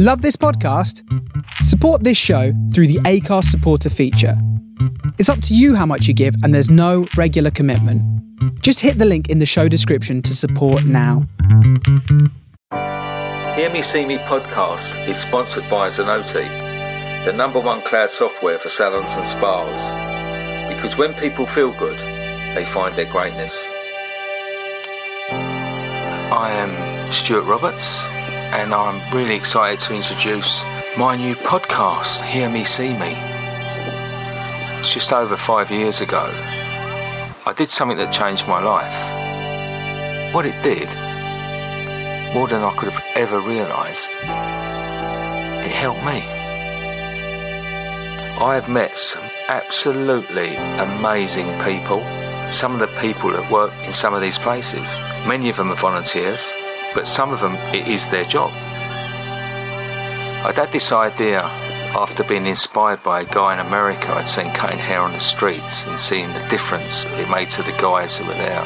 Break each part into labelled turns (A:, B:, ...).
A: Love this podcast? Support this show through the Acast supporter feature. It's up to you how much you give, and there's no regular commitment. Just hit the link in the show description to support now.
B: Hear Me See Me podcast is sponsored by Zenoti, the number one cloud software for salons and spas. Because when people feel good, they find their greatness. I am Stuart Roberts, and I'm really excited to introduce my new podcast, Hear Me See Me. It's just over five years ago. I did something that changed my life. What it did, more than I could have ever realised, it helped me. I have met some absolutely amazing people. Some of the people that work in some of these places, many of them are volunteers, but some of them it is their job. I'd had this idea after being inspired by a guy in America I'd seen cutting hair on the streets and seeing the difference it made to the guys who were there.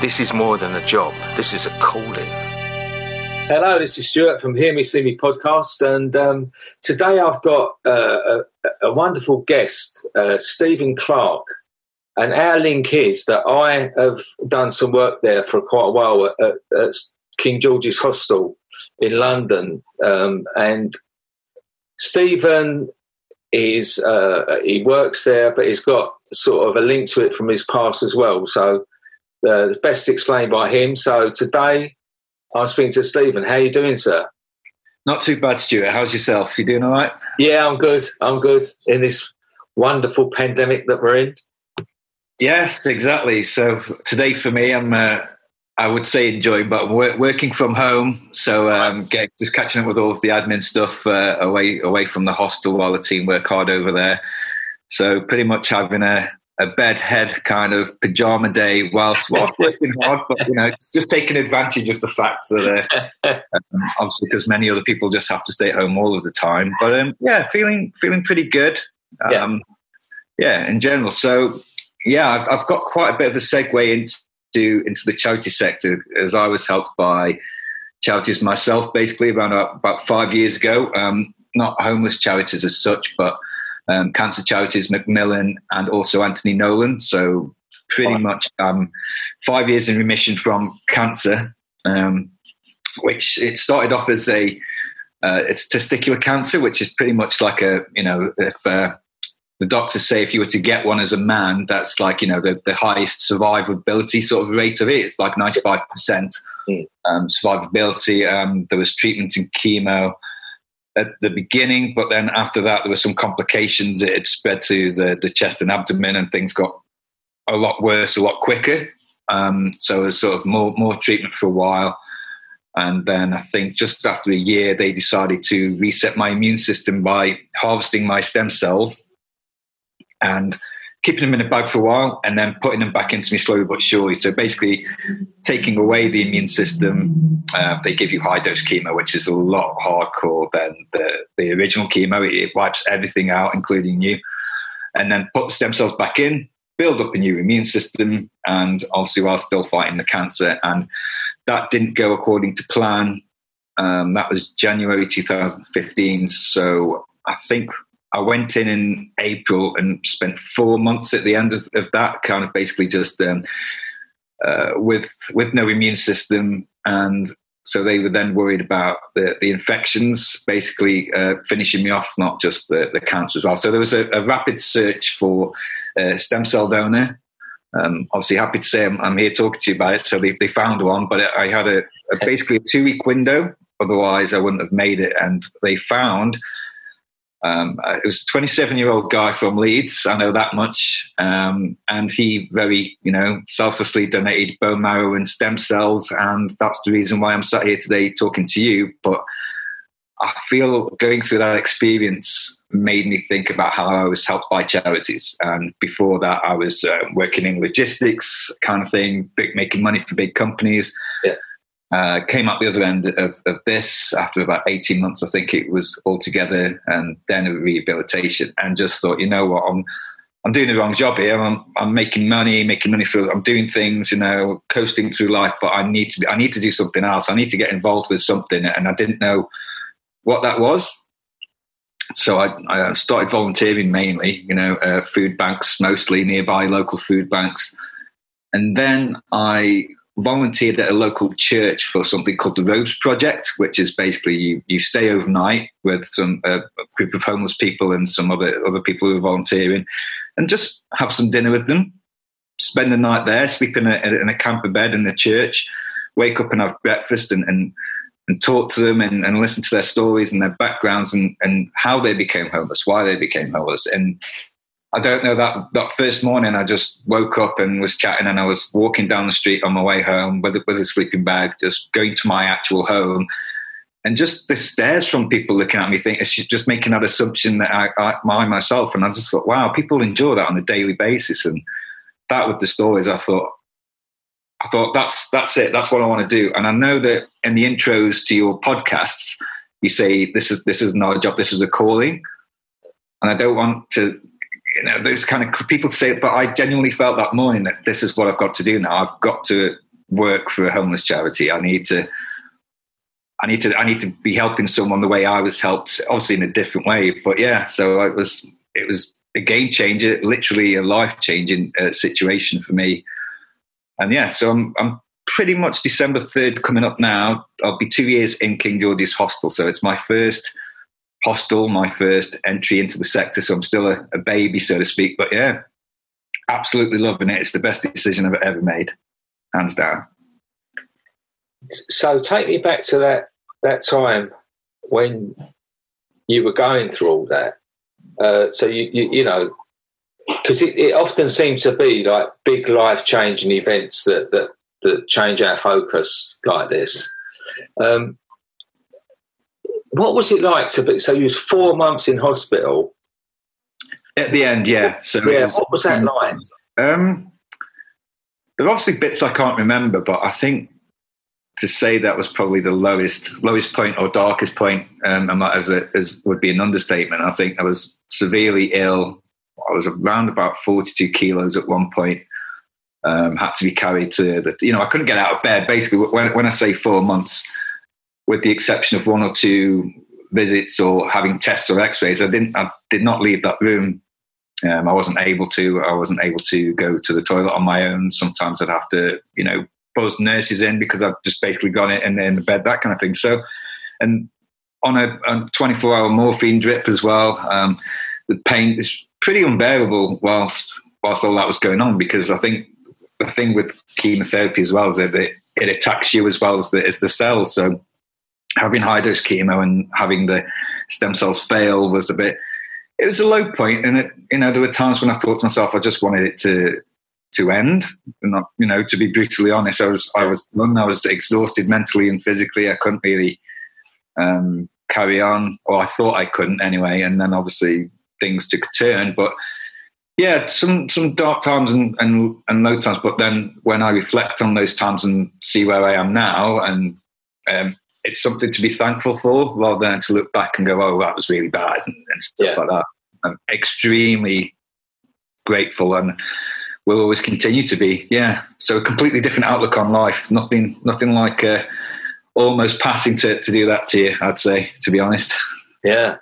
B: This is more than a job, this is a calling. Hello, this is Stuart from Hear Me See Me podcast, and um, today I've got uh, a, a, wonderful guest, uh, Stephen Clark. And our link is that I have done some work there for quite a while at, at King George's Hostel in London, um, and Stephen is uh, he works there, but he's got sort of a link to it from his past as well. So uh, it's best explained by him. So today I'm speaking to Stephen. How are you doing, sir?
C: Not too bad, Stuart. How's yourself? You doing all right?
B: Yeah, I'm good. I'm good in this wonderful pandemic that we're in.
C: Yes, exactly. So today for me, I'm uh, I would say enjoying, but I'm working from home, so um, get, just catching up with all of the admin stuff uh, away away from the hostel while the team work hard over there. So pretty much having a, a bed head kind of pajama day whilst whilst working hard, but you know, just taking advantage of the fact that uh, um, obviously because many other people just have to stay at home all of the time. But um, yeah, feeling feeling pretty good. Um, yeah. yeah, in general. So yeah, I've, I've got quite a bit of a segue into into the charity sector as I was helped by charities myself, basically about about five years ago. Um, not homeless charities as such, but um, cancer charities, Macmillan, and also Anthony Nolan. So pretty wow. much um, five years in remission from cancer, um, which it started off as a uh, it's testicular cancer, which is pretty much like a you know if uh, the doctors say if you were to get one as a man, that's like you know the, the highest survivability sort of rate of it. It's like ninety five percent hmm. um, survivability. Um, there was treatment and chemo at the beginning, but then after that there were some complications. It had spread to the the chest and abdomen, and things got a lot worse, a lot quicker. Um, so it was sort of more more treatment for a while. And then I think just after a year, they decided to reset my immune system by harvesting my stem cells and keeping them in a bag for a while and then putting them back into me slowly but surely. So basically, taking away the immune system, uh, they give you high dose chemo, which is a lot hardcore than the, the original chemo. It, wipes everything out, including you, and then put the stem cells back in, build up a new immune system, and obviously while still fighting the cancer. And that didn't go according to plan. Um, that was January 2015. So I think I went in in April and spent four months at the end of, of that, kind of basically just um, uh, with with no immune system, and so they were then worried about the, the infections, basically uh, finishing me off, not just the, the cancer as well. So there was a, a rapid search for a stem cell donor. Um, obviously, happy to say I'm, I'm, here talking to you about it. So they, they found one, but I had a, a basically a two week window. Otherwise, I wouldn't have made it. And they found um, uh, it was a 27 year old guy from Leeds. I know that much. Um, and he very, you know, selflessly donated bone marrow and stem cells. And that's the reason why I'm sat here today talking to you. But I feel going through that experience made me think about how I was helped by charities. And before that, I was uh, working in logistics kind of thing, big, making money for big companies. Yeah. Uh, came up the other end of, of this after about 18 months, I think it was altogether, and then a rehabilitation, and just thought, you know what, I'm, I'm doing the wrong job here. I'm, I'm making money, making money for, I'm doing things, you know, coasting through life, but I need to be, I need to do something else. I need to get involved with something. And I didn't know what that was. So I, I started volunteering mainly, you know, uh, food banks, mostly nearby local food banks. And then I volunteered at a local church for something called the Robes Project, which is basically you, you stay overnight with some uh, a group of homeless people and some other other people who are volunteering, and just have some dinner with them, spend the night there, sleep in a, in a camper bed in the church, wake up and have breakfast and and, and talk to them and, and listen to their stories and their backgrounds and, and how they became homeless, why they became homeless, and I don't know that that first morning I just woke up and was chatting and I was walking down the street on my way home with with a sleeping bag, just going to my actual home, and just the stares from people looking at me, think it's just making that assumption that I, I, I myself, and I just thought, wow, people enjoy that on a daily basis, and that with the stories, I thought, I thought that's that's it, that's what I want to do, and I know that in the intros to your podcasts, you say this is this is not a job, this is a calling, and I don't want to you know, those kind of people say but I genuinely felt that morning that this is what I've got to do now. I've got to work for a homeless charity. I need to, I need to, I need to be helping someone the way I was helped, obviously in a different way. But yeah, so it was, it was a game changer, literally a life changing uh, situation for me. And yeah, so I'm, I'm pretty much December 3rd coming up now. I'll be two years in King George's Hostel. So it's my first hostel, my first entry into the sector. So I'm still a, a, baby, so to speak. But yeah, absolutely loving it. It's the best decision I've ever made, hands down.
B: So take me back to that that time when you were going through all that. Uh, so you, you, you know because it, it often seems to be like big life changing events that, that that change our focus like this. Um, what was it like to be? So you was four months in hospital.
C: At the end, yeah. So
B: yeah, was, what was that like? Um,
C: there are obviously bits I can't remember, but I think to say that was probably the lowest lowest point or darkest point, um, as, a, as would be an understatement. I think I was severely ill. I was around about forty two kilos at one point. Um, had to be carried to the, you know, I couldn't get out of bed. Basically, when, when I say four months, with the exception of one or two visits or having tests or x-rays i didn't i did not leave that room. Um, i wasn't able to i wasn't able to go to the toilet on my own. Sometimes i'd have to you know buzz nurses in because i've just basically gone in, in the bed that kind of thing. So and on a, a 24 hour morphine drip as well um, the pain is pretty unbearable whilst whilst all that was going on because i think the thing with chemotherapy as well is that it, it attacks you as well as the, as the cells. So having high dose chemo and having the stem cells fail was a bit. It was a low point, and it, you know there were times when I thought to myself, I just wanted it to to end. And not, you know, to be brutally honest, I was I was I was exhausted mentally and physically. I couldn't really um, carry on, or I thought I couldn't anyway. And then obviously things took a turn, but yeah, some some dark times and, and and low times. But then when I reflect on those times and see where I am now, and um, it's something to be thankful for rather than to look back and go, oh, that was really bad and, and stuff yeah. like that. I'm extremely grateful and will always continue to be. Yeah. So a completely different outlook on life. Nothing, nothing like uh, almost passing to, to do that to you, I'd say, to be honest.
B: Yeah.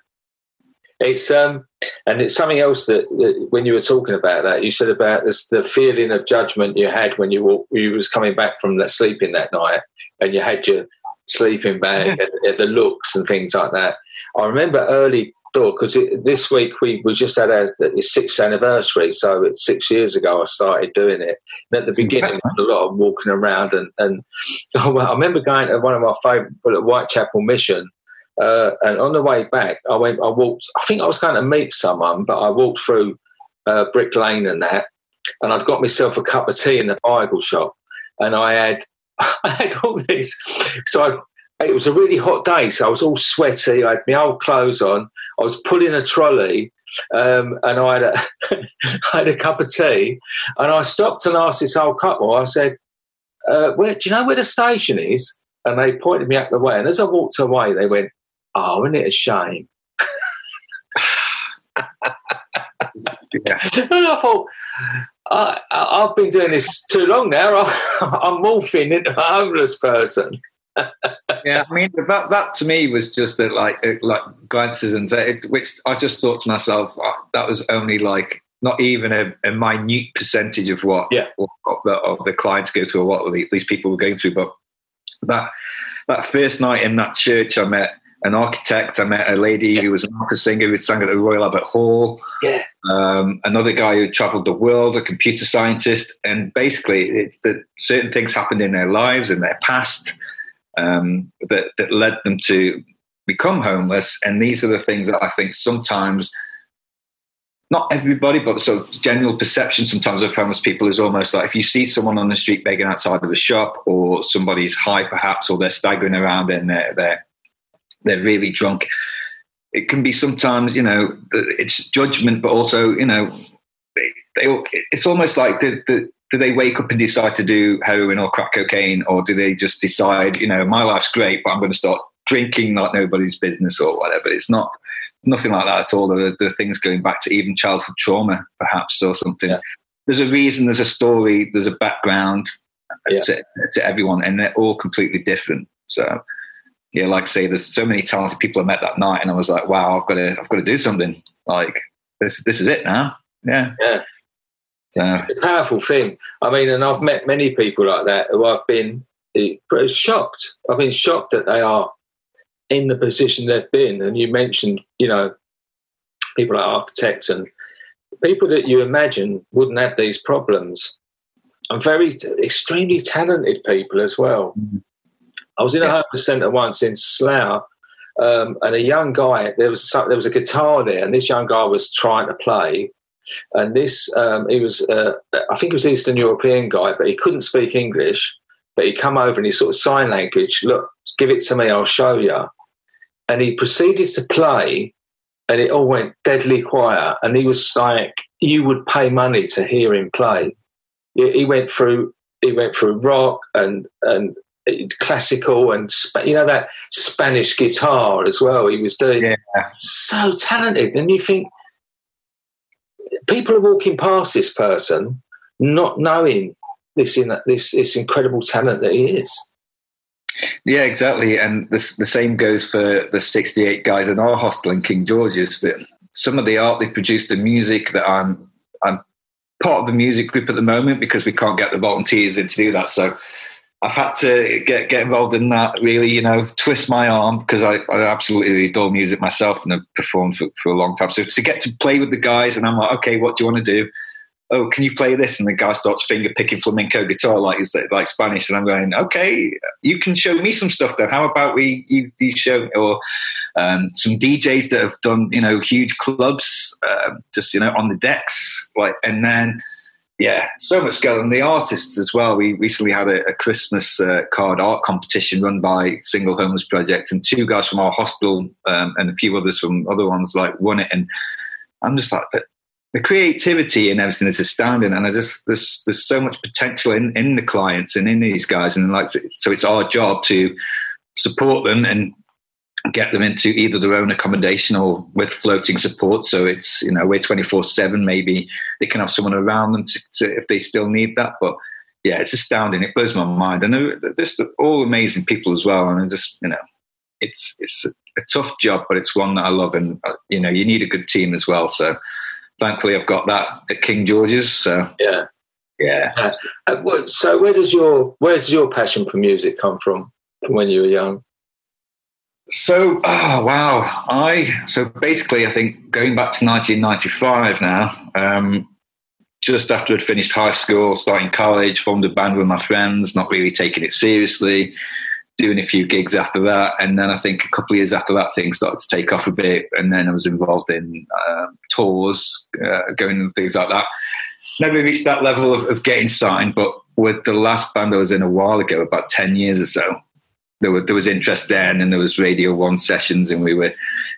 B: It's um, and it's something else that, that, when you were talking about that, you said about this the feeling of judgment you had when you were you was coming back from that sleeping that night, and you had your sleeping bag and, the looks and things like that. I remember early thought because this week we, we just had our sixth anniversary, so it's six years ago I started doing it. And at the beginning, a lot of walking around, and and I remember going to one of my favourite Whitechapel Mission. Uh, and on the way back, I went. I walked. I think I was going to meet someone, but I walked through uh, Brick Lane and that, and I'd got myself a cup of tea in the Bible shop, and I had I had all this. So I, it was a really hot day, so I was all sweaty. I had my old clothes on. I was pulling a trolley, um, and I had, a I had a cup of tea. And I stopped and asked this old couple. I said, uh, "Where do you know where the station is?" And they pointed me up the way. And as I walked away, they went, "Oh, isn't it a shame?" Yeah. And I thought, I, have been doing this too long now. I'm morphing into a homeless person.
C: yeah, I mean that that to me was just a, like a, like glances and which I just thought to myself oh, that was only like not even a, a minute percentage of what
B: yeah.
C: what, the, of the clients go through or what these people were going through. But that that first night in that church, I met an architect. I met a lady yeah. who was an opera singer who sang at the Royal Albert Hall.
B: Yeah.
C: Um, another guy who travelled the world, a computer scientist, and basically, it's that certain things happened in their lives in their past um, that that led them to become homeless. And these are the things that I think sometimes not everybody, but so general perception sometimes of homeless people is almost like if you see someone on the street begging outside of a shop, or somebody's high perhaps, or they're staggering around and they're they're, they're really drunk. It can be sometimes, you know, it's judgment, but also, you know, they, they it's almost like do, do, do they wake up and decide to do heroin or crack cocaine, or do they just decide, you know, my life's great, but I'm going to start drinking like nobody's business or whatever? It's not nothing like that at all. There are, there are things going back to even childhood trauma, perhaps, or something. Yeah. There's a reason, there's a story, there's a background uh, yeah. to, to everyone, and they're all completely different. So, yeah, like I say, there's so many talented people I met that night, and I was like, wow, I've got to, I've got to do something. Like this, this is it now. Yeah,
B: yeah. So. It's a powerful thing. I mean, and I've met many people like that who I've been shocked. I've been shocked that they are in the position they've been. And you mentioned, you know, people like architects and people that you imagine wouldn't have these problems. And very extremely talented people as well. Mm-hmm. I was in a homeless centre once in Slough, um, and a young guy. There was some, there was a guitar there, and this young guy was trying to play. And this, um, he was, uh, I think he was Eastern European guy, but he couldn't speak English. But he come over and he sort of sign language. Look, give it to me. I'll show you and he proceeded to play and it all went deadly quiet and he was like you would pay money to hear him play he went through he went through rock and and classical and you know that spanish guitar as well he was doing yeah. so talented and you think people are walking past this person not knowing this in this this incredible talent that he is
C: yeah, exactly. And this, the same goes for the 68 guys in our hostel in King George's. That some of the art they produce, the music that I'm, I'm part of the music group at the moment because we can't get the volunteers in to do that. So I've had to get get involved in that. Really, you know, twist my arm because I, I absolutely adore music myself and have performed for, for a long time. So to get to play with the guys, and I'm like, okay, what do you want to do? oh, can you play this? And the guy starts finger picking flamenco guitar like like Spanish, and I'm going, okay, you can show me some stuff then. How about we you, you show or um, some DJs that have done you know huge clubs, uh, just you know on the decks, like, and then yeah, so much skill. And the artists as well. We recently had a, a Christmas uh, card art competition run by Single Homeless Project, and two guys from our hostel um, and a few others from other ones like won it. And I'm just like, the creativity and everything is astounding. And I just there's there's so much potential in, in the clients and in these guys, and like so, it's our job to support them and get them into either their own accommodation or with floating support. So it's you know we're twenty four seven. Maybe they can have someone around them to, to, if they still need that, but. Yeah, it's astounding. It blows my mind, and just all amazing people as well. And just you know, it's it's a, tough job, but it's one that I love, and uh, you know, you need a good team as well. So thankfully I've got that at King George's. So
B: yeah,
C: yeah.
B: Uh, so where does your where does your passion for music come from? From when you were young?
C: So oh, wow, I so basically I think going back to 1995 now. Um, just after I'd finished high school, starting college, formed a band with my friends, not really taking it seriously doing a few gigs after that. And then I think a couple of years after that, things started to take off a bit. And then I was involved in uh, tours, uh, going and things like that. Never reached that level of, of, getting signed, but with the last band I was in a while ago, about 10 years or so, there, there was interest then and there was Radio 1 sessions and we were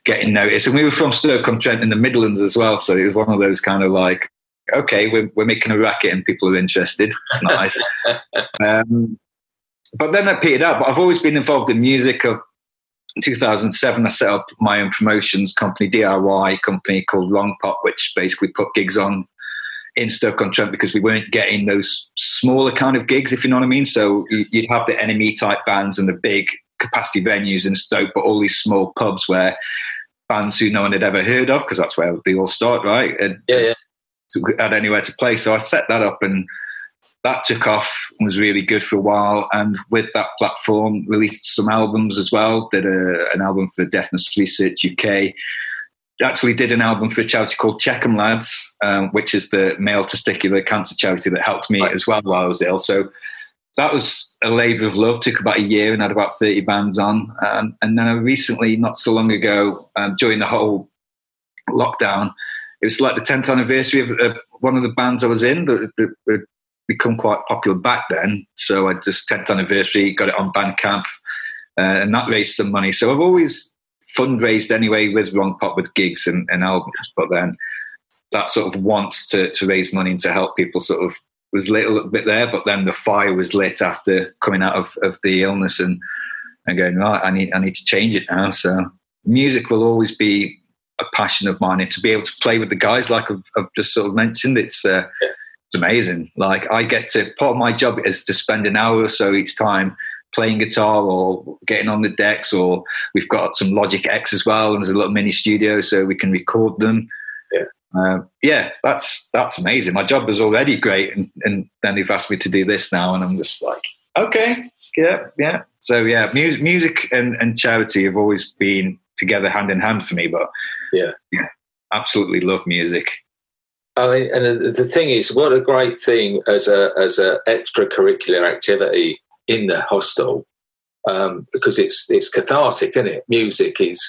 C: getting noticed. And we were from Stoke-on-Trent in the Midlands as well. So it was one of those kind of like, okay, we're, we're making a racket and people are interested. Nice. um, but then I petered out. But I've always been involved in music. I've, 2007, I set up my own promotions company, DIY company called Long Pop, which basically put gigs on in Stoke on Trent because we weren't getting those smaller kind of gigs, if you know what I mean. So you'd have the enemy type bands and the big capacity venues in Stoke, but all these small pubs where bands who no one had ever heard of, because that's where they all start, right? And
B: yeah, yeah.
C: To, had anywhere to play. So I set that up and that took off was really good for a while. And with that platform, released some albums as well. Did a, an album for Deafness Research UK. Actually, did an album for a charity called Check 'Em Lads, um, which is the male testicular cancer charity that helped me right. as well while I was ill. So that was a labour of love. Took about a year and had about thirty bands on. Um, and then I recently, not so long ago, um, during the whole lockdown, it was like the tenth anniversary of uh, one of the bands I was in that, that, become quite popular back then. So I just 10th anniversary, got it on Bandcamp, uh, and that raised some money. So I've always fundraised anyway with Wrong Pop with gigs and, and albums, but then that sort of wants to, to raise money and to help people sort of was lit a little bit there, but then the fire was lit after coming out of, of the illness and, and going, right, I need, I need to change it now. So music will always be a passion of mine and to be able to play with the guys, like I've, I've just sort of mentioned, it's, uh, it's amazing. Like I get to part of my job is to spend an hour or so each time playing guitar or getting on the decks, or we've got some Logic X as well, and there's a little mini studio so we can record them. Yeah, uh, yeah, that's that's amazing. My job is already great, and, and then they've asked me to do this now, and I'm just like, okay, yeah, yeah. So yeah, music, music and, and charity have always been together hand in hand for me. But
B: yeah,
C: yeah, absolutely love music.
B: I mean, and the thing is, what a great thing as a as a extracurricular activity in the hostel, um, because it's it's cathartic, isn't it? Music is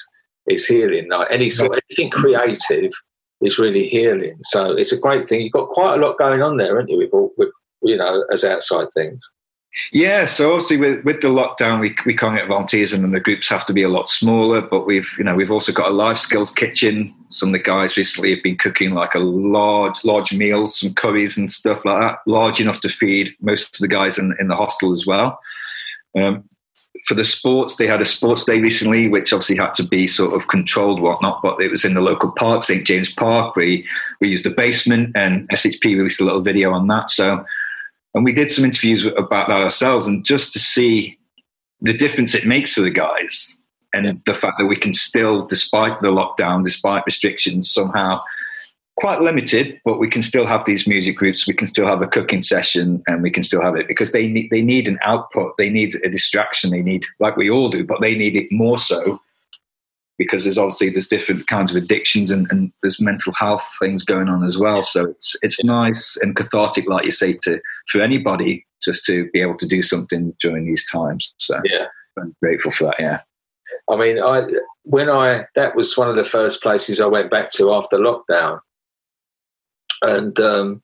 B: is healing. Like any sort of anything creative is really healing. So it's a great thing. You've got quite a lot going on there, haven't you? With, with you know, as outside things.
C: Yeah, so obviously with, with the lockdown, we, we can't get volunteers and the groups have to be a lot smaller. But we've you know we've also got a life skills kitchen. Some of the guys recently have been cooking like a large large meals, some curries and stuff like that, large enough to feed most of the guys in, in the hostel as well. Um, for the sports, they had a sports day recently, which obviously had to be sort of controlled, whatnot. But it was in the local park, St James Park. We we used the basement, and SHP released a little video on that. So and we did some interviews about that ourselves, and just to see the difference it makes to the guys, and the fact that we can still, despite the lockdown, despite restrictions, somehow quite limited, but we can still have these music groups. We can still have a cooking session, and we can still have it because they need they need an output. They need a distraction. They need like we all do, but they need it more so because there's obviously there's different kinds of addictions and, and there's mental health things going on as well. So it's it's nice and cathartic, like you say, to for anybody just to be able to do something during these times. So
B: yeah,
C: I'm grateful for that. Yeah.
B: I mean, I when I that was one of the first places I went back to after lockdown, and um,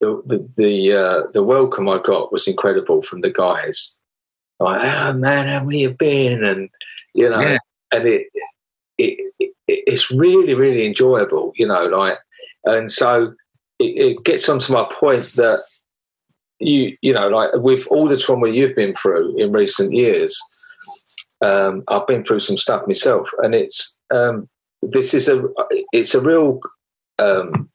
B: the the the, uh, the welcome I got was incredible from the guys. Like, oh man, how you been? And you know, yeah. and it it, it, it's really really enjoyable you know like and so it, it gets onto my point that you you know like with all the trauma you've been through in recent years um, I've been through some stuff myself and it's um, this is a it's a real um,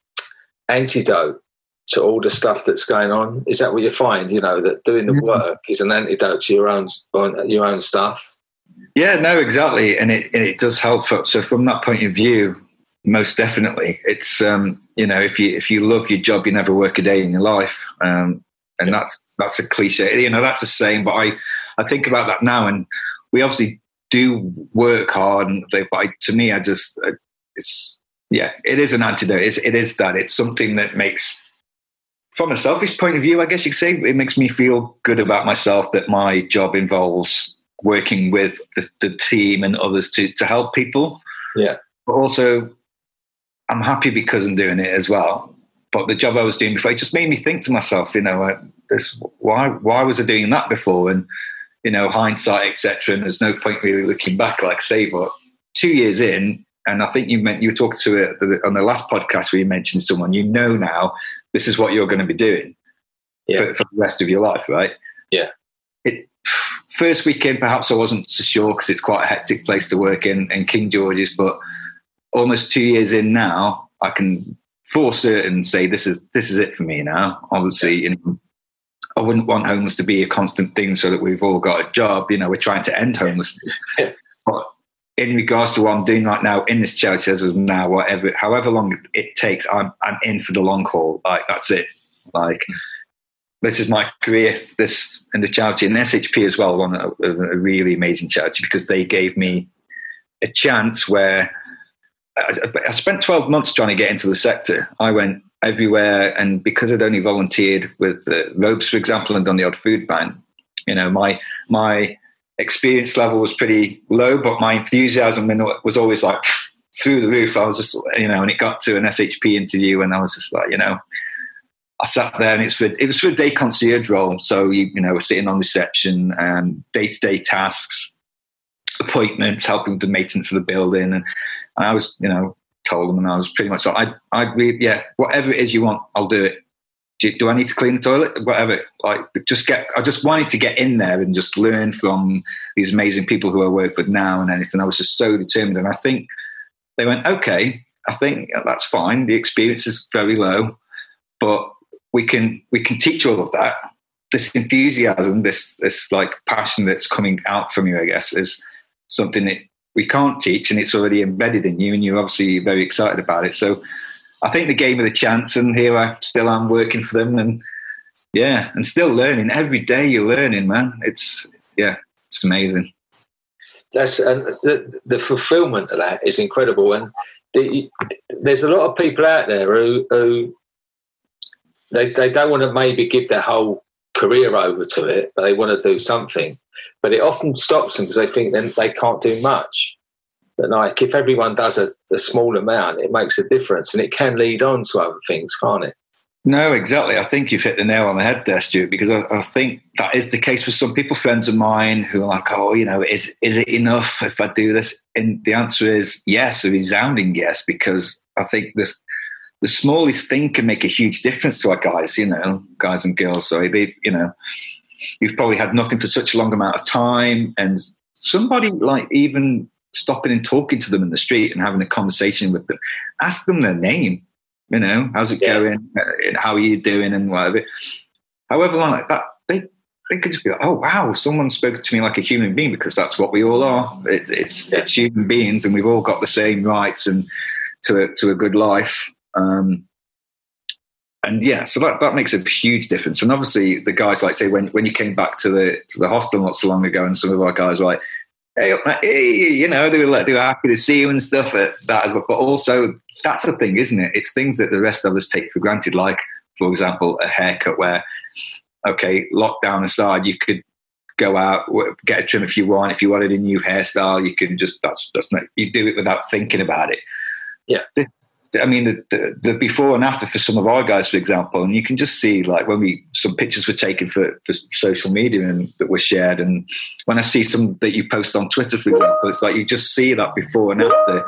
B: antidote to all the stuff that's going on. Is that what you find? You know that doing the work is an antidote to your own your own stuff.
C: Yeah, no, exactly, and it it does help. So from that point of view, most definitely, it's um, you know if you if you love your job, you never work a day in your life, um, and that's that's a cliche. You know, that's a saying, but I I think about that now, and we obviously do work hard, and they, but I, to me, I just it's yeah, it is an antidote. It's, it is that it's something that makes from a selfish point of view, I guess you could say, it makes me feel good about myself that my job involves working with the, the team and others to to help people.
B: Yeah.
C: But also, I'm happy because I'm doing it as well. But the job I was doing before, it just made me think to myself, you know, this why why was I doing that before? And you know, hindsight, etc. And there's no point really looking back, like say, but two years in, and I think you meant you were talking to it on the last podcast where you mentioned someone. You know now this is what you're going to be doing yeah. for, for the rest of your life, right?
B: Yeah.
C: It first weekend, perhaps I wasn't so sure because it's quite a hectic place to work in, in King George's. But almost two years in now, I can for certain say this is this is it for me now. Obviously, you know, I wouldn't want homeless to be a constant thing so that we've all got a job. You know, we're trying to end homelessness. but in regards to what I'm doing right now in this charity, as now, whatever, however long it takes, I'm I'm in for the long haul. Like that's it. Like this is my career. This and the charity and SHP as well, one a, a really amazing charity because they gave me a chance where I, I spent 12 months trying to get into the sector. I went everywhere, and because I'd only volunteered with the Robes, for example, and done the odd food bank, you know, my my experience level was pretty low, but my enthusiasm was always like through the roof. I was just, you know, and it got to an SHP interview, and I was just like, you know, I sat there, and it's for it was for a day concierge role, so you you know, we're sitting on reception um, and day to day tasks, appointments, helping with the maintenance of the building, and, and I was, you know, told them, and I was pretty much like, I, I, yeah, whatever it is you want, I'll do it do, do, I need to clean the toilet? Whatever. Like, just get. I just wanted to get in there and just learn from these amazing people who I work with now and anything. I was just so determined, and I think they went, okay. I think that's fine. The experience is very low, but we can we can teach all of that. This enthusiasm, this this like passion that's coming out from you, I guess, is something that we can't teach, and it's already embedded in you, and you're obviously very excited about it. So I think they gave me the chance, and here I still am working for them, and yeah, and still learning every day. You're learning, man. It's yeah, it's amazing.
B: That's and the, the fulfillment of that is incredible, and the, there's a lot of people out there who, who they they don't want to maybe give their whole career over to it, but they want to do something. But it often stops them because they think then they can't do much. But like if everyone does a, a small amount, it makes a difference, and it can lead on to other things, can't it?
C: No, exactly. I think you've hit the nail on the head there, Stuart, because I, I, think that is the case for some people, friends of mine, who are like, oh, you know, is is it enough if I do this? And the answer is yes, a resounding yes, because I think this the smallest thing can make a huge difference to our guys, you know, guys and girls. So you know, you've probably had nothing for such a long amount of time, and somebody like even stopping and talking to them in the street and having a conversation with them. Ask them their name. You know, how's it yeah. going? Uh, how are you doing? And whatever. However long like that, they they could just be like, oh wow, someone spoke to me like a human being because that's what we all are. It, it's yeah. it's human beings, and we've all got the same rights and to a, to a good life. Um, and yeah, so that, that makes a huge difference. And obviously, the guys like say when, when you came back to the to the hostel not so long ago, and some of our guys were like, hey, hey, you know, they were like, they were happy to see you and stuff at that as well. But also, that's the thing, isn't it? It's things that the rest of us take for granted, like, for example, a haircut where, okay, lockdown aside, you could go out, get a trim if you want. If you wanted a new hairstyle, you can just, that's, that's not, you do it without thinking about it.
B: Yeah.
C: This, I mean, the, the, the, before and after for some of our guys, for example, and you can just see like when we some pictures were taken for, for social media and that were shared, and when I see some that you post on Twitter, for example, it's like you just see that before and after,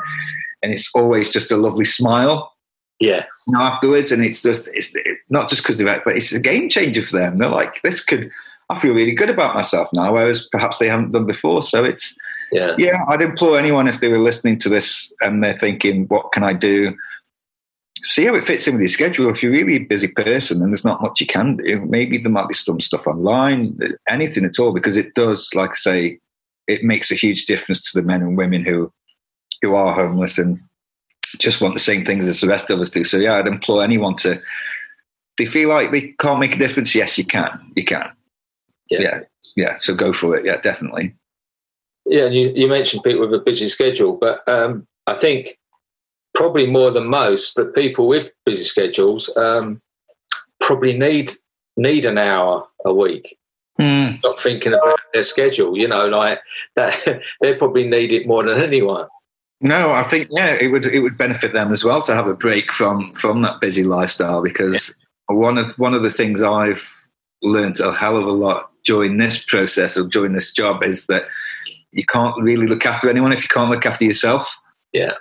C: and it's always just a lovely smile.
B: Yeah.
C: You know, afterwards, and it's just it's not just because of it, but it's a game changer for them. They're like, this could. I feel really good about myself now, whereas perhaps they haven't done before. So it's
B: yeah,
C: yeah. I'd implore anyone if they were listening to this and they're thinking, what can I do? See how it fits in with your schedule. If you're really a busy person and there's not much you can do, maybe there might be some stuff online, anything at all, because it does, like I say, it makes a huge difference to the men and women who who are homeless and just want the same things as the rest of us do. So yeah, I'd implore anyone to. They feel like they can't make a difference. Yes, you can. You can. Yeah. yeah, yeah. So go for it. Yeah, definitely.
B: Yeah, you, you mentioned people with a busy schedule, but um, I think probably more than most, that people with busy schedules um, probably need need an hour a week. Mm. Stop thinking about their schedule. You know, like that. They probably need it more than anyone.
C: No, I think yeah, it would it would benefit them as well to have a break from from that busy lifestyle because yeah. one of one of the things I've learned a hell of a lot during this process or during this job is that you can't really look after anyone if you can't look after yourself.
B: Yeah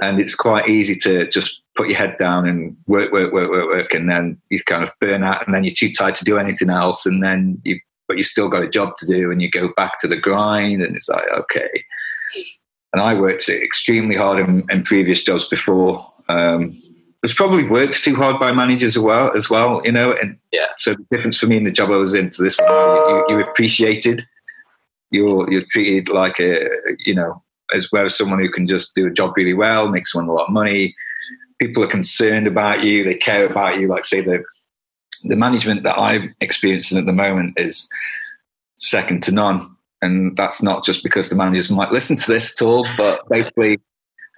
C: and it's quite easy to just put your head down and work, work, work, work, work, and then you kind of burn out, and then you're too tired to do anything else, and then you but you still got a job to do, and you go back to the grind, and it's like okay. And I worked extremely hard in, in previous jobs before. Um, was probably worked too hard by managers as well, as well, you know. And
B: yeah,
C: so the difference for me in the job I was in to this one, you, you appreciated, you're you're treated like a, you know, as well as someone who can just do a job really well, make someone a lot of money. People are concerned about you, they care about you. Like say the the management that I'm experiencing at the moment is second to none. And that's not just because the managers might listen to this at all, but basically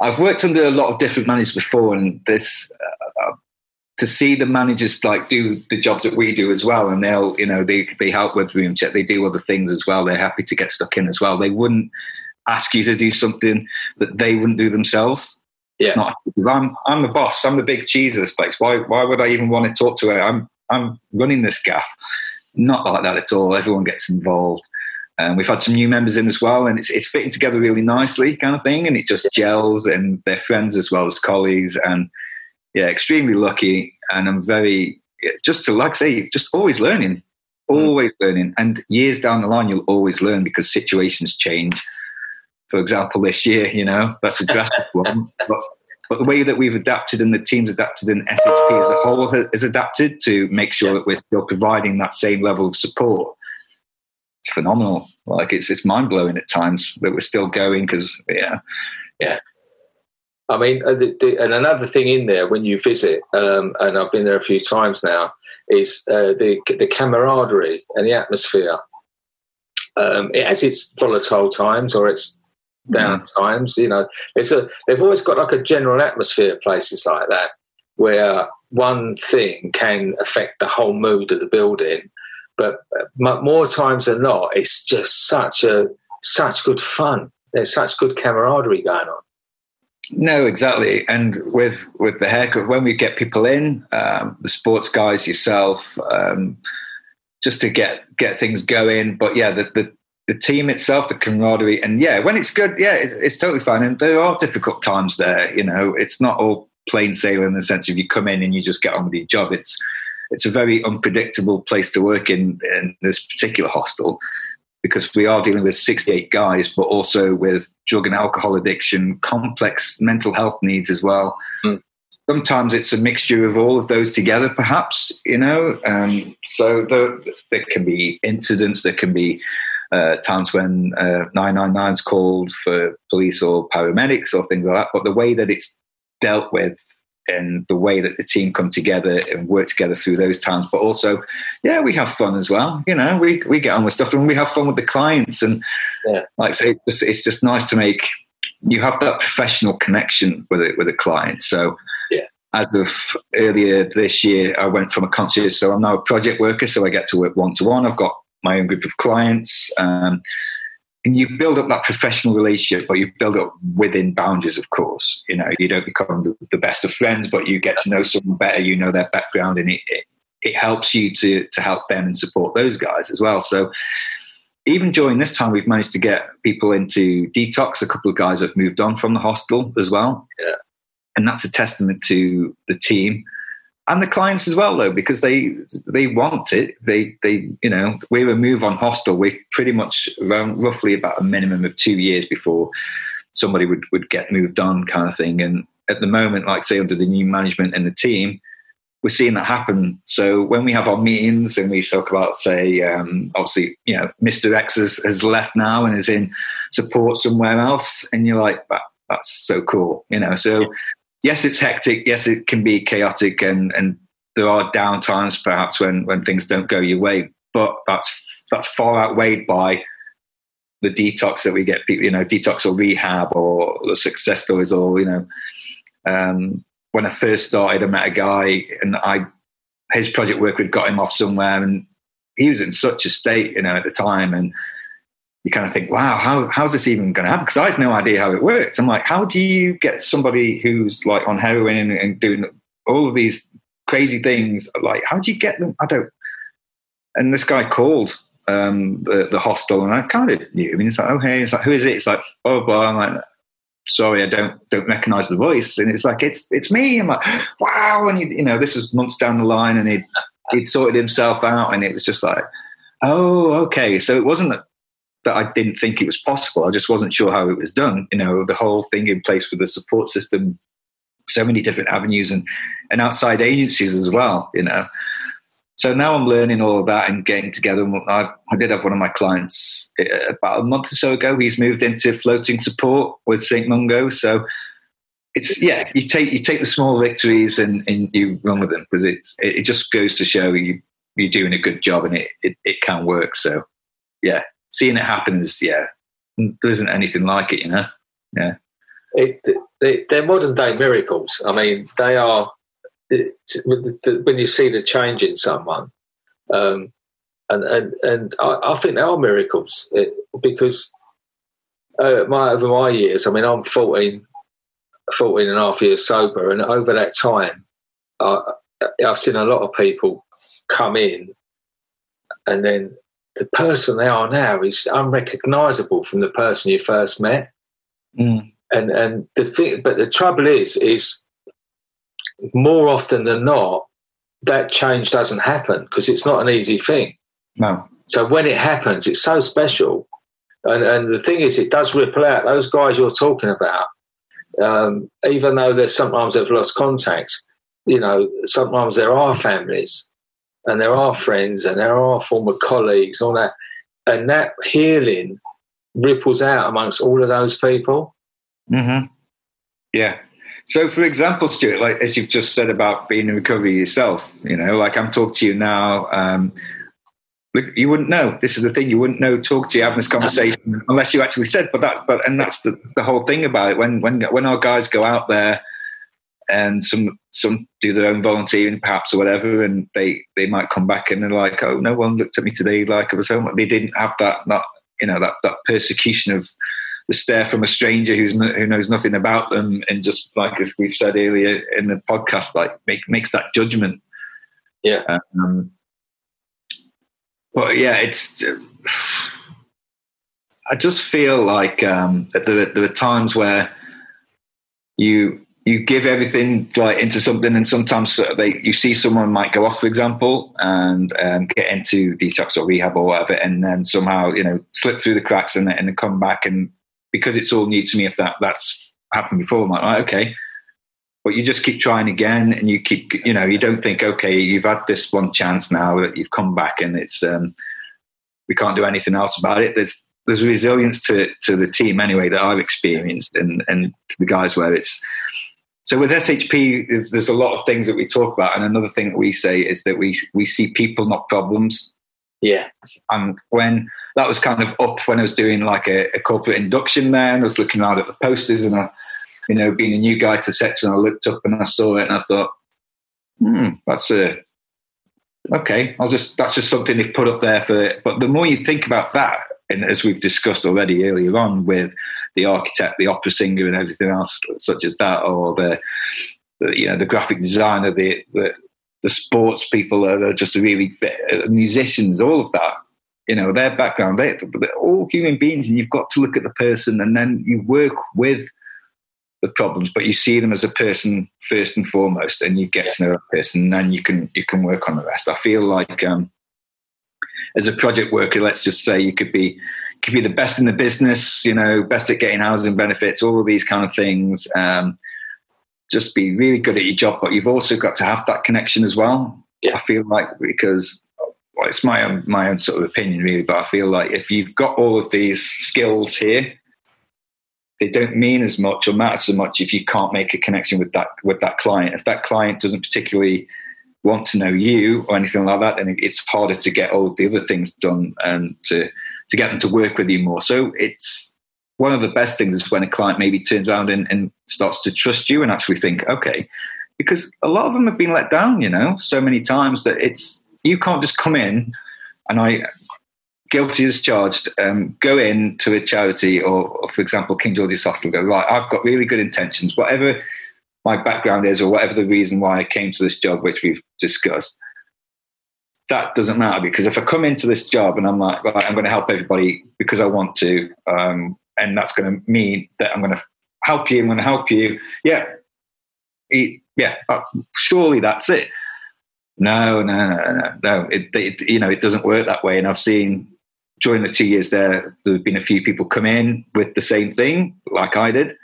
C: I've worked under a lot of different managers before, and this uh, to see the managers like do the jobs that we do as well, and they'll you know they they help with room check, they do other things as well. They're happy to get stuck in as well. They wouldn't ask you to do something that they wouldn't do themselves.
B: Yeah.
C: It's not I'm I'm the boss. I'm the big cheese of this place. Why why would I even want to talk to her? I'm I'm running this gaff. Not like that at all. Everyone gets involved. Um, we've had some new members in as well, and it's, it's fitting together really nicely, kind of thing. And it just gels, and they're friends as well as colleagues. And yeah, extremely lucky. And I'm very just to like I say, just always learning, hmm. always mm. learning. And years down the line, you'll always learn because situations change. For example, this year, you know, that's a drastic one. But, but the way that we've adapted and the team's adapted and SHP as a whole has adapted to make sure yeah. that we're still providing that same level of support it's phenomenal. Like it's it's mind blowing at times that we're still going because yeah,
B: yeah. I mean, uh, the, the, and another thing in there when you visit, um, and I've been there a few times now, is uh, the the camaraderie and the atmosphere. Um, it has its volatile times or its down mm. times. You know, it's a they've always got like a general atmosphere places like that where one thing can affect the whole mood of the building but more times than not, it's just such a such good fun. There's such good camaraderie going on.
C: No, exactly. And with with the haircut, when we get people in, um, the sports guys, yourself, um, just to get get things going. But yeah, the, the the team itself, the camaraderie, and yeah, when it's good, yeah, it, it's totally fine. And there are difficult times there. You know, it's not all plain sailing in the sense of you come in and you just get on with your job. It's it's a very unpredictable place to work in, in this particular hostel because we are dealing with 68 guys, but also with drug and alcohol addiction, complex mental health needs as well. Mm. Sometimes it's a mixture of all of those together, perhaps, you know. Um, so there, there, can be incidents, there can be uh, times when uh, 999 is called for police or paramedics or things like that. But the way that it's dealt with and the way that the team come together and work together through those times. But also, yeah, we have fun as well. You know, we we get on with stuff and we have fun with the clients. And yeah. like I say, it's just, it's just nice to make you have that professional connection with it with a client. So
B: yeah.
C: As of earlier this year, I went from a concierge, so I'm now a project worker. So I get to work one to one. I've got my own group of clients. Um, and you build up that professional relationship, but you build up within boundaries, of course. You know, you don't become the, the best of friends, but you get to know someone better. You know their background, and it, it, it helps you to to help them and support those guys as well. So even during this time, we've managed to get people into detox. A couple of guys have moved on from the hostel as well,
B: yeah.
C: and that's a testament to the team and the clients as well though because they they want it. They they you know we're a move on hostel. We're pretty much around roughly about a minimum of two years before somebody would would get moved on kind of thing. And at the moment like say under the new management and the team we're seeing that happen. So when we have our meetings and we talk about say um, obviously you know mr x has, has left now and is in support somewhere else and you're like that, that's so cool you know? So yes, it's hectic. Yes, it can be chaotic, and and there are downtimes perhaps when when things don't go your way. But that's that's far outweighed by the detox that we get people, you know, detox or rehab or the success stories, or you know, um, when I first started, I met a guy and I his project work had got him off somewhere, and he was in such a state, you know, at the time, and you kind of think, wow, how, how's this even going to happen? Because I had no idea how it worked. I'm like, how do you get somebody who's like on heroin and, doing all of these crazy things? Like, how do you get them? I don't. And this guy called um, the, the hostel, and I kind of knew. I mean, it's like, oh hey, it's like, who is it? It's like, oh, well, I'm like, sorry, I don't don't recognize the voice. And it's like, it's it's me. I'm like, wow. And you, you know, this was months down the line, and he'd he'd sorted himself out, and it was just like Oh, okay. So it wasn't that, that I didn't think it was possible. I just wasn't sure how it was done. You know, the whole thing in place with the support system, so many different avenues and, and outside agencies as well, you know. So now I'm learning all of that and getting together. I, I did have one of my clients uh, about a month or so ago. He's moved into floating support with St. Mungo. So it's yeah, you take you take the small victories and, and you run with them because it's it, it just goes to show you you're doing a good job and it, it, it can work. So yeah, seeing it happen is yeah, there isn't anything like it, you know. Yeah,
B: it, they, they're modern day miracles. I mean, they are when you see the change in someone, um, and and and I, I, think they are miracles it, because uh, my over my years, I mean, I'm 14, 14 and a half years sober, and over that time, I, I've seen a lot of people come in, and then the person they are now is unrecognisable from the person you first met. Mm. And and the thing, but the trouble is, is more often than not, that change doesn't happen because it's not an easy thing.
C: No.
B: So when it happens, it's so special. And, and the thing is, it does ripple out. Those guys you're talking about, um, even though there's sometimes they've lost contact, you know, sometimes there are families and there are our friends and there are our former colleagues, all that. And that healing ripples out amongst all of those people.
C: Mm-hmm. Yeah. So, for example, Stuart, like as you've just said about being in recovery yourself, you know, like I'm talking to you now. Um, you wouldn't know. This is the thing. You wouldn't know. Talk to you, having this conversation, unless you actually said. But that, but and that's the the whole thing about it. When when when our guys go out there, and some some do their own volunteering, perhaps or whatever, and they they might come back and they're like, oh, no one looked at me today like I was home. They didn't have that that you know that that persecution of the stare from a stranger who's who knows nothing about them, and just like as we've said earlier in the podcast, like make, makes that judgment.
B: Yeah.
C: Um, but yeah, it's. I just feel like um, there, there are times where you you give everything like into something, and sometimes they you see someone might go off, for example, and um, get into detox or rehab or whatever, and then somehow you know slip through the cracks and, and come back and because it's all new to me if that that's happened before i'm like right, okay. But you just keep trying again and you keep you know you don't think okay you've had this one chance now that you've come back and it's um, we can't do anything else about it. There's there's resilience to to the team anyway that i've experienced and and to the guys where it's so with SHP there's, there's a lot of things that we talk about and another thing that we say is that we we see people not problems
B: yeah.
C: And when that was kind of up when I was doing like a, a corporate induction there, and I was looking out at the posters, and I, you know, being a new guy to sector, and I looked up and I saw it, and I thought, hmm, that's a okay. I'll just that's just something they've put up there for. But the more you think about that, and as we've discussed already earlier on with the architect, the opera singer, and everything else such as that, or the, the you know the graphic designer, the, the the sports people are just really fit, uh, musicians, all of that. You know, their background, they, they're all human beings, and you've got to look at the person, and then you work with the problems, but you see them as a person first and foremost, and you get to know that person, and then you can you can work on the rest. I feel like um, as a project worker, let's just say you could be could be the best in the business, you know, best at getting housing benefits, all of these kind of things. Um, just be really good at your job, but you've also got to have that connection as well.
B: Yeah.
C: I feel like because well, it's my own my own sort of opinion really, but I feel like if you've got all of these skills here, they don't mean as much or matter so much if you can't make a connection with that with that client. If that client doesn't particularly want to know you or anything like that, then it's harder to get all the other things done and to to get them to work with you more. So it's one of the best things is when a client maybe turns around and, and starts to trust you and actually think, okay, because a lot of them have been let down, you know, so many times that it's you can't just come in and I guilty as charged, um, go in to a charity or, or, for example, King George's Hospital, go, right, I've got really good intentions, whatever my background is or whatever the reason why I came to this job, which we've discussed, that doesn't matter because if I come into this job and I'm like, right, I'm going to help everybody because I want to, um, and that's going to mean that I'm going to help you. I'm going to help you. Yeah, yeah. Uh, surely that's it. No, no, no, no, no. It, it, you know, it doesn't work that way. And I've seen during the two years there, there have been a few people come in with the same thing, like I did,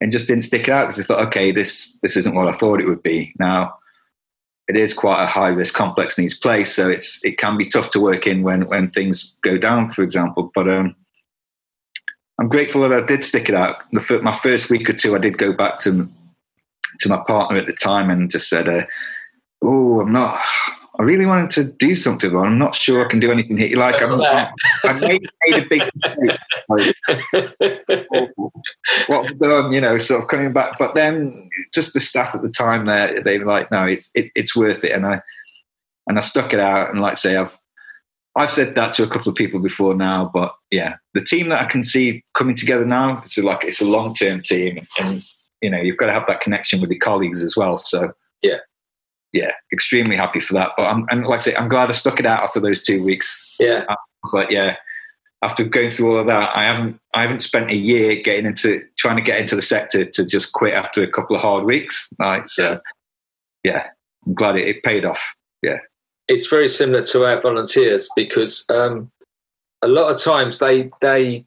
C: and just didn't stick it out because I thought, okay, this this isn't what I thought it would be. Now, it is quite a high risk, complex needs place, so it's it can be tough to work in when when things go down, for example. But um, I'm grateful that I did stick it out. The, my first week or two, I did go back to to my partner at the time and just said, uh, "Oh, I'm not. I really wanted to do something, but I'm not sure I can do anything here. Like I'm, I made, made a big mistake. Like, what have done, you know, sort of coming back. But then just the staff at the time there, they were like, no, it's it, it's worth it. And I and I stuck it out. And like I say, I've I've said that to a couple of people before now. But yeah, the team that I can see coming together now, it's like it's a long term team, and you know, you've got to have that connection with your colleagues as well. So
B: yeah,
C: yeah, extremely happy for that. But I'm, and like I say, I'm glad I stuck it out after those two weeks.
B: Yeah, I
C: was like, yeah. After going through all of that, I haven't, I haven't spent a year getting into trying to get into the sector to just quit after a couple of hard weeks. Right, so yeah, I'm glad it, it paid off. Yeah,
B: it's very similar to our volunteers because um, a lot of times they they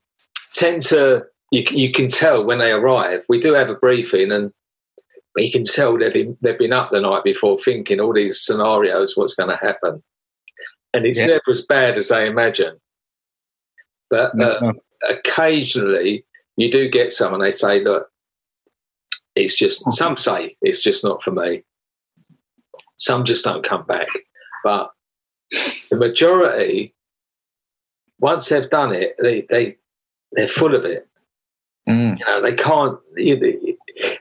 B: tend to you, you can tell when they arrive. We do have a briefing and you can tell they've been, they've been up the night before thinking all these scenarios, what's going to happen. And it's yeah. never as bad as they imagine. But uh, no. occasionally you do get someone, they say, look, it's just, some say it's just not for me. Some just don't come back. But the majority, once they've done it, they, they, they're full of it. Mm. You know, they can't,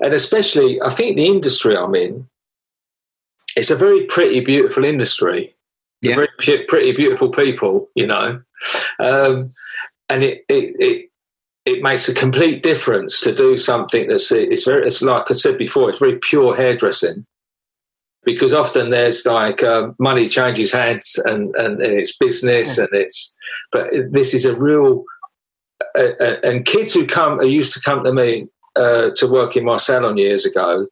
B: and especially, I think the industry I'm in, it's a very pretty, beautiful industry. Yeah. Very pretty, beautiful people, you know, um, and it, it it it makes a complete difference to do something that's it's very it's like I said before, it's very pure hairdressing because often there's like uh, money changes hands and, and, and it's business yeah. and it's but this is a real uh, uh, and kids who come are used to come to me uh, to work in my salon years ago,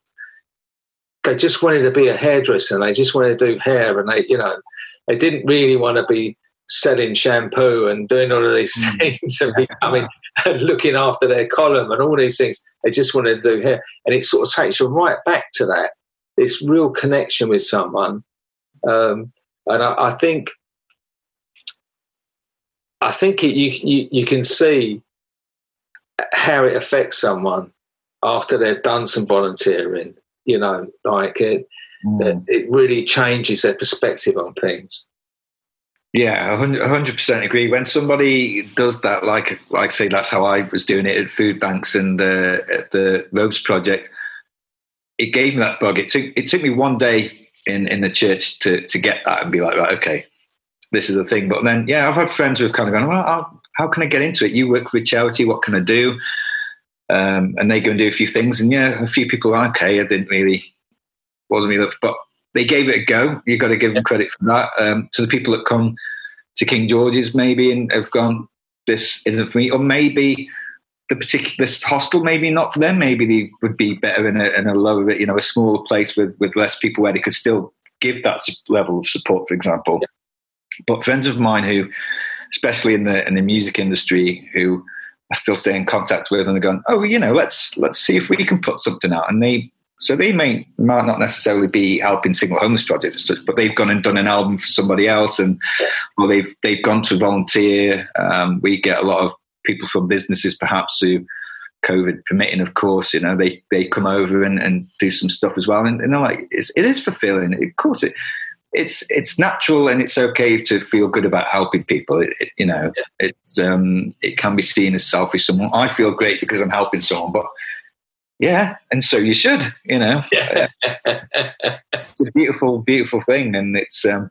B: they just wanted to be a hairdresser and they just wanted to do hair and they, you know, they didn't really want to be selling shampoo and doing all of these mm. things and becoming and looking after their column and all these things. They just wanted to do hair. And it sort of takes you right back to that, this real connection with someone. Um, and I, I, think I think it, you, you, you can see how it affects someone after they've done some volunteering. You know, like it, mm. it really changes their perspective on things.
C: Yeah, hundred percent agree. When somebody does that, like like say, that's how I was doing it at food banks and uh, at the Robes Project. It gave me that bug. It took it took me one day in in the church to to get that and be like, right, okay, this is a thing. But then, yeah, I've had friends who've kind of gone, well, I'll, how can I get into it? You work for a charity. What can I do? Um, and they go and do a few things. And yeah, a few people are okay. I didn't really, wasn't really, but they gave it a go. You've got to give them credit for that. Um, to the people that come to King George's maybe and have gone, this isn't for me, or maybe the particular this hostel maybe not for them. Maybe they would be better in a, in a lower, you know, a smaller place with with less people where they could still give that level of support, for example. Yeah. But friends of mine who especially in the in the music industry, who I still stay in contact with, and they're going, "Oh, you know, let's let's see if we can put something out." And they so they may might not necessarily be helping single homeless projects, but they've gone and done an album for somebody else, and or they've they've gone to volunteer. Um, we get a lot of people from businesses, perhaps who COVID permitting, of course, you know, they they come over and, and do some stuff as well, and, and they're like, it's, it is fulfilling. Of course, it it's it's natural and it's okay to feel good about helping people. It, it, you know, yeah. it's um, it can be seen as selfish. Someone I feel great because I'm helping someone, but yeah, and so you should. You know, yeah. it's a beautiful, beautiful thing, and it's. Um,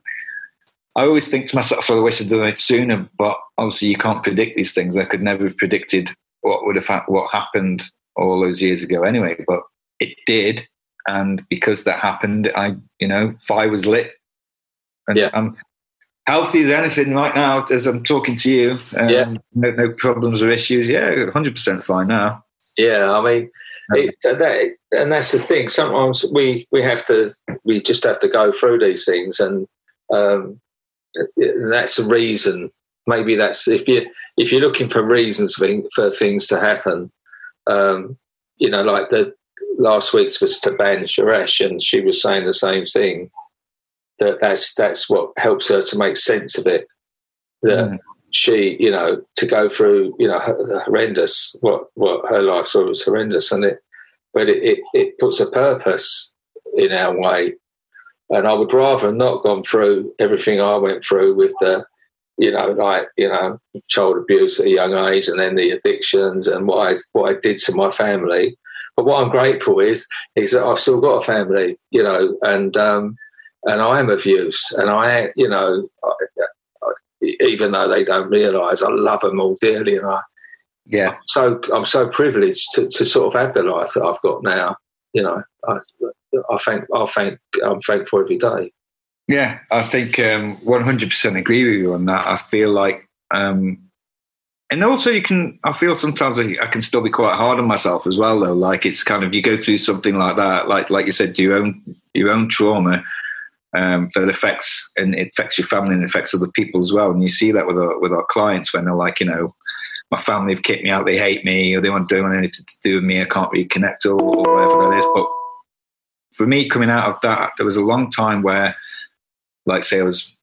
C: I always think to myself, "I wish I'd done it sooner," but obviously you can't predict these things. I could never have predicted what would have ha- what happened all those years ago, anyway. But it did, and because that happened, I, you know, fire was lit and yeah. I'm healthy as anything right now as I'm talking to you. Um,
B: yeah.
C: No, no, problems or issues. Yeah, 100% fine now.
B: Yeah, I mean, it, that, and that's the thing. Sometimes we we have to we just have to go through these things, and um, that's a reason. Maybe that's if you if you're looking for reasons for, for things to happen. Um, you know, like the last week's was Taban Suresh, and she was saying the same thing. That that's that's what helps her to make sense of it. That mm. she, you know, to go through, you know, the horrendous what what her life was horrendous, and it, but it, it, it puts a purpose in our way. And I would rather not gone through everything I went through with the, you know, like you know, child abuse at a young age, and then the addictions and what I what I did to my family but what I'm grateful is is that I've still got a family, you know, and um, and I am of use, and I, you know, I, I, even though they don't realise, I love them all dearly, and I,
C: yeah,
B: so I'm so privileged to, to sort of have the life that I've got now. You know, I, I thank, I thank, I'm thankful every day.
C: Yeah, I think um, 100% agree with you on that. I feel like um, and also you can i feel sometimes i can still be quite hard on myself as well though like it's kind of you go through something like that like like you said your own your own trauma um, that affects and it affects your family and it affects other people as well and you see that with our with our clients when they're like you know my family have kicked me out they hate me or they want to do anything to do with me i can't reconnect or, or whatever that is but for me coming out of that there was a long time where like say i was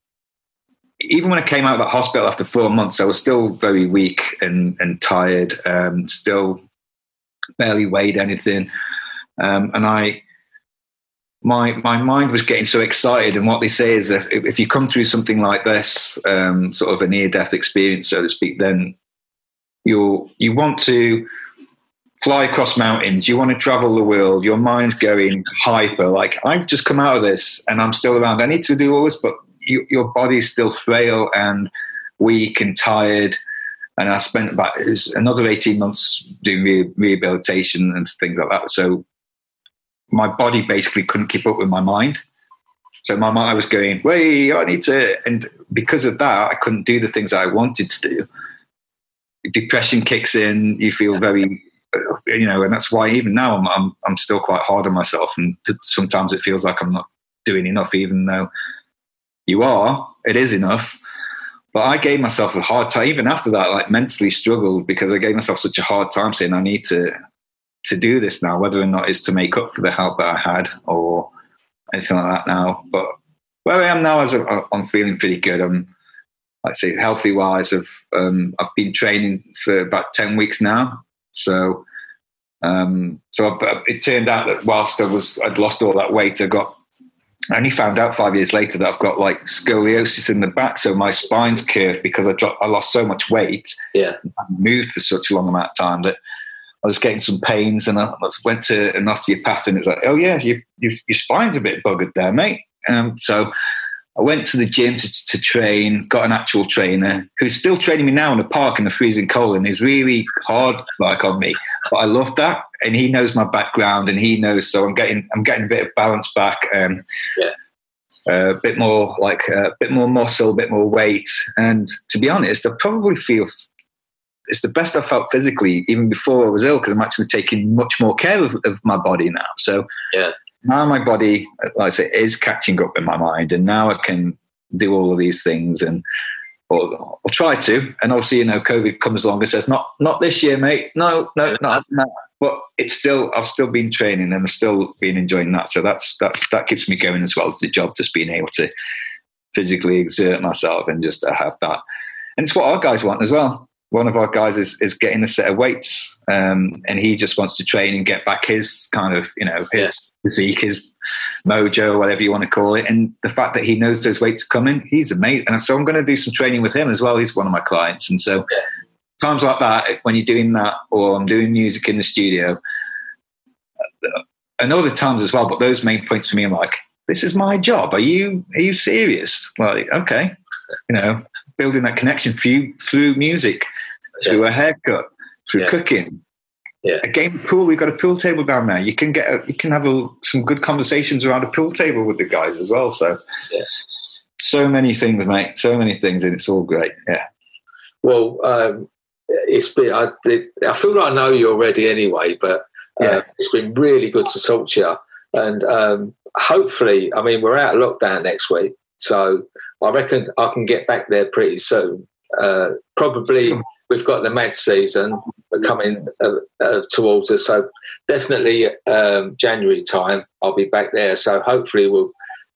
C: even when I came out of that hospital after four months, I was still very weak and, and tired, um, still barely weighed anything. Um, and I, my, my mind was getting so excited. And what they say is if, if you come through something like this, um, sort of a near death experience, so to speak, then you you want to fly across mountains, you want to travel the world, your mind's going hyper. Like, I've just come out of this and I'm still around. I need to do all this, but you, your body's still frail and weak and tired. And I spent about another 18 months doing re- rehabilitation and things like that. So my body basically couldn't keep up with my mind. So my mind was going, wait, I need to. And because of that, I couldn't do the things I wanted to do. Depression kicks in. You feel very, you know, and that's why even now I'm, I'm, I'm still quite hard on myself. And sometimes it feels like I'm not doing enough, even though you are, it is enough. But I gave myself a hard time, even after that, like mentally struggled because I gave myself such a hard time saying I need to to do this now, whether or not it's to make up for the help that I had or anything like that now. But where I am now is I'm feeling pretty good. I'm, like I say, healthy wise. I've um, I've been training for about ten weeks now, so um, so it turned out that whilst I was I'd lost all that weight, I got I only found out five years later that I've got like scoliosis in the back, so my spine's curved because I dropped, I lost so much weight.
B: Yeah,
C: I moved for such a long amount of time that I was getting some pains, and I went to an osteopath, and it was like, "Oh yeah, you, you, your spine's a bit buggered there, mate." Um, so I went to the gym to, to train, got an actual trainer who's still training me now in the park in the freezing cold, and is really hard like on me. But I love that, and he knows my background, and he knows. So I'm getting I'm getting a bit of balance back. Um,
B: yeah.
C: Uh, a bit more like a uh, bit more muscle, a bit more weight, and to be honest, I probably feel it's the best I felt physically even before I was ill because I'm actually taking much more care of, of my body now. So
B: yeah,
C: now my body, like I say, is catching up in my mind, and now I can do all of these things and or, or try to. And obviously, you know, COVID comes along and says, "Not, not this year, mate. No, no, no, no." But it's still, I've still been training and I've still been enjoying that. So that's that that keeps me going as well as the job, just being able to physically exert myself and just to have that. And it's what our guys want as well. One of our guys is is getting a set of weights, um, and he just wants to train and get back his kind of, you know, his. Yeah physique, his mojo, whatever you want to call it. And the fact that he knows those weights are coming, he's amazing. And so I'm going to do some training with him as well. He's one of my clients. And so yeah. times like that, when you're doing that, or I'm doing music in the studio, and other times as well, but those main points for me, I'm like, this is my job. Are you are you serious? Like, okay, you know, building that connection through through music, through a haircut, through yeah. cooking,
B: yeah.
C: A game pool. We've got a pool table down there. You can get a, you can have a, some good conversations around a pool table with the guys as well. So,
B: yeah.
C: so many things, mate. So many things, and it's all great. Yeah.
B: Well, um, it's been. I, I feel like I know you already anyway, but uh, yeah. it's been really good to talk to you. And um, hopefully, I mean, we're out of lockdown next week, so I reckon I can get back there pretty soon. Uh, probably we've got the mad season coming uh, uh, towards us, so definitely um, January time I'll be back there. So hopefully we'll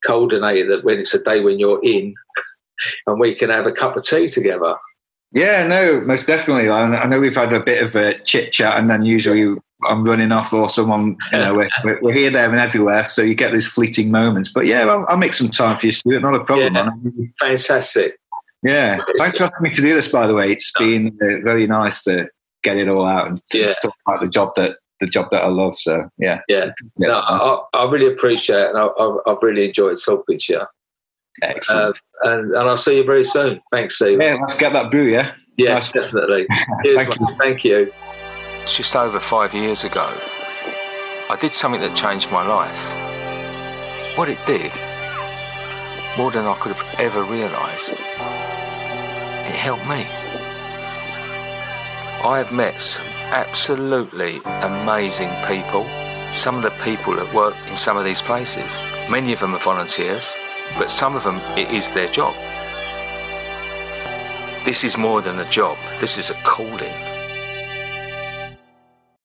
B: coordinate that when it's a day when you're in, and we can have a cup of tea together.
C: Yeah, no, most definitely. I know we've had a bit of a chit chat, and then usually I'm running off or someone, you know, we're, we're, here, there, and everywhere. So you get those fleeting moments. But yeah, I'll, I'll make some time for you, Stuart. Not a problem. Yeah,
B: fantastic.
C: Yeah, thanks for asking me to do this. By the way, it's been uh, very nice to get it all out and yeah. talk about the job that the job that I love. So yeah,
B: yeah. yeah. No, I, I, really appreciate it, and I, have really enjoyed talking to you.
C: Excellent.
B: Uh, and, and I'll see you very soon. Thanks, Steve.
C: Yeah, let's get that brew. Yeah.
B: Yes, nice. definitely. Cheers, Thank, you. Thank you.
D: It's just over five years ago. I did something that changed my life. What it did, more than I could have ever realised, it helped me. I have met some absolutely amazing people. Some of the people that work in some of these places, many of them are volunteers, but some of them it is their job. This is more than a job, this is a calling.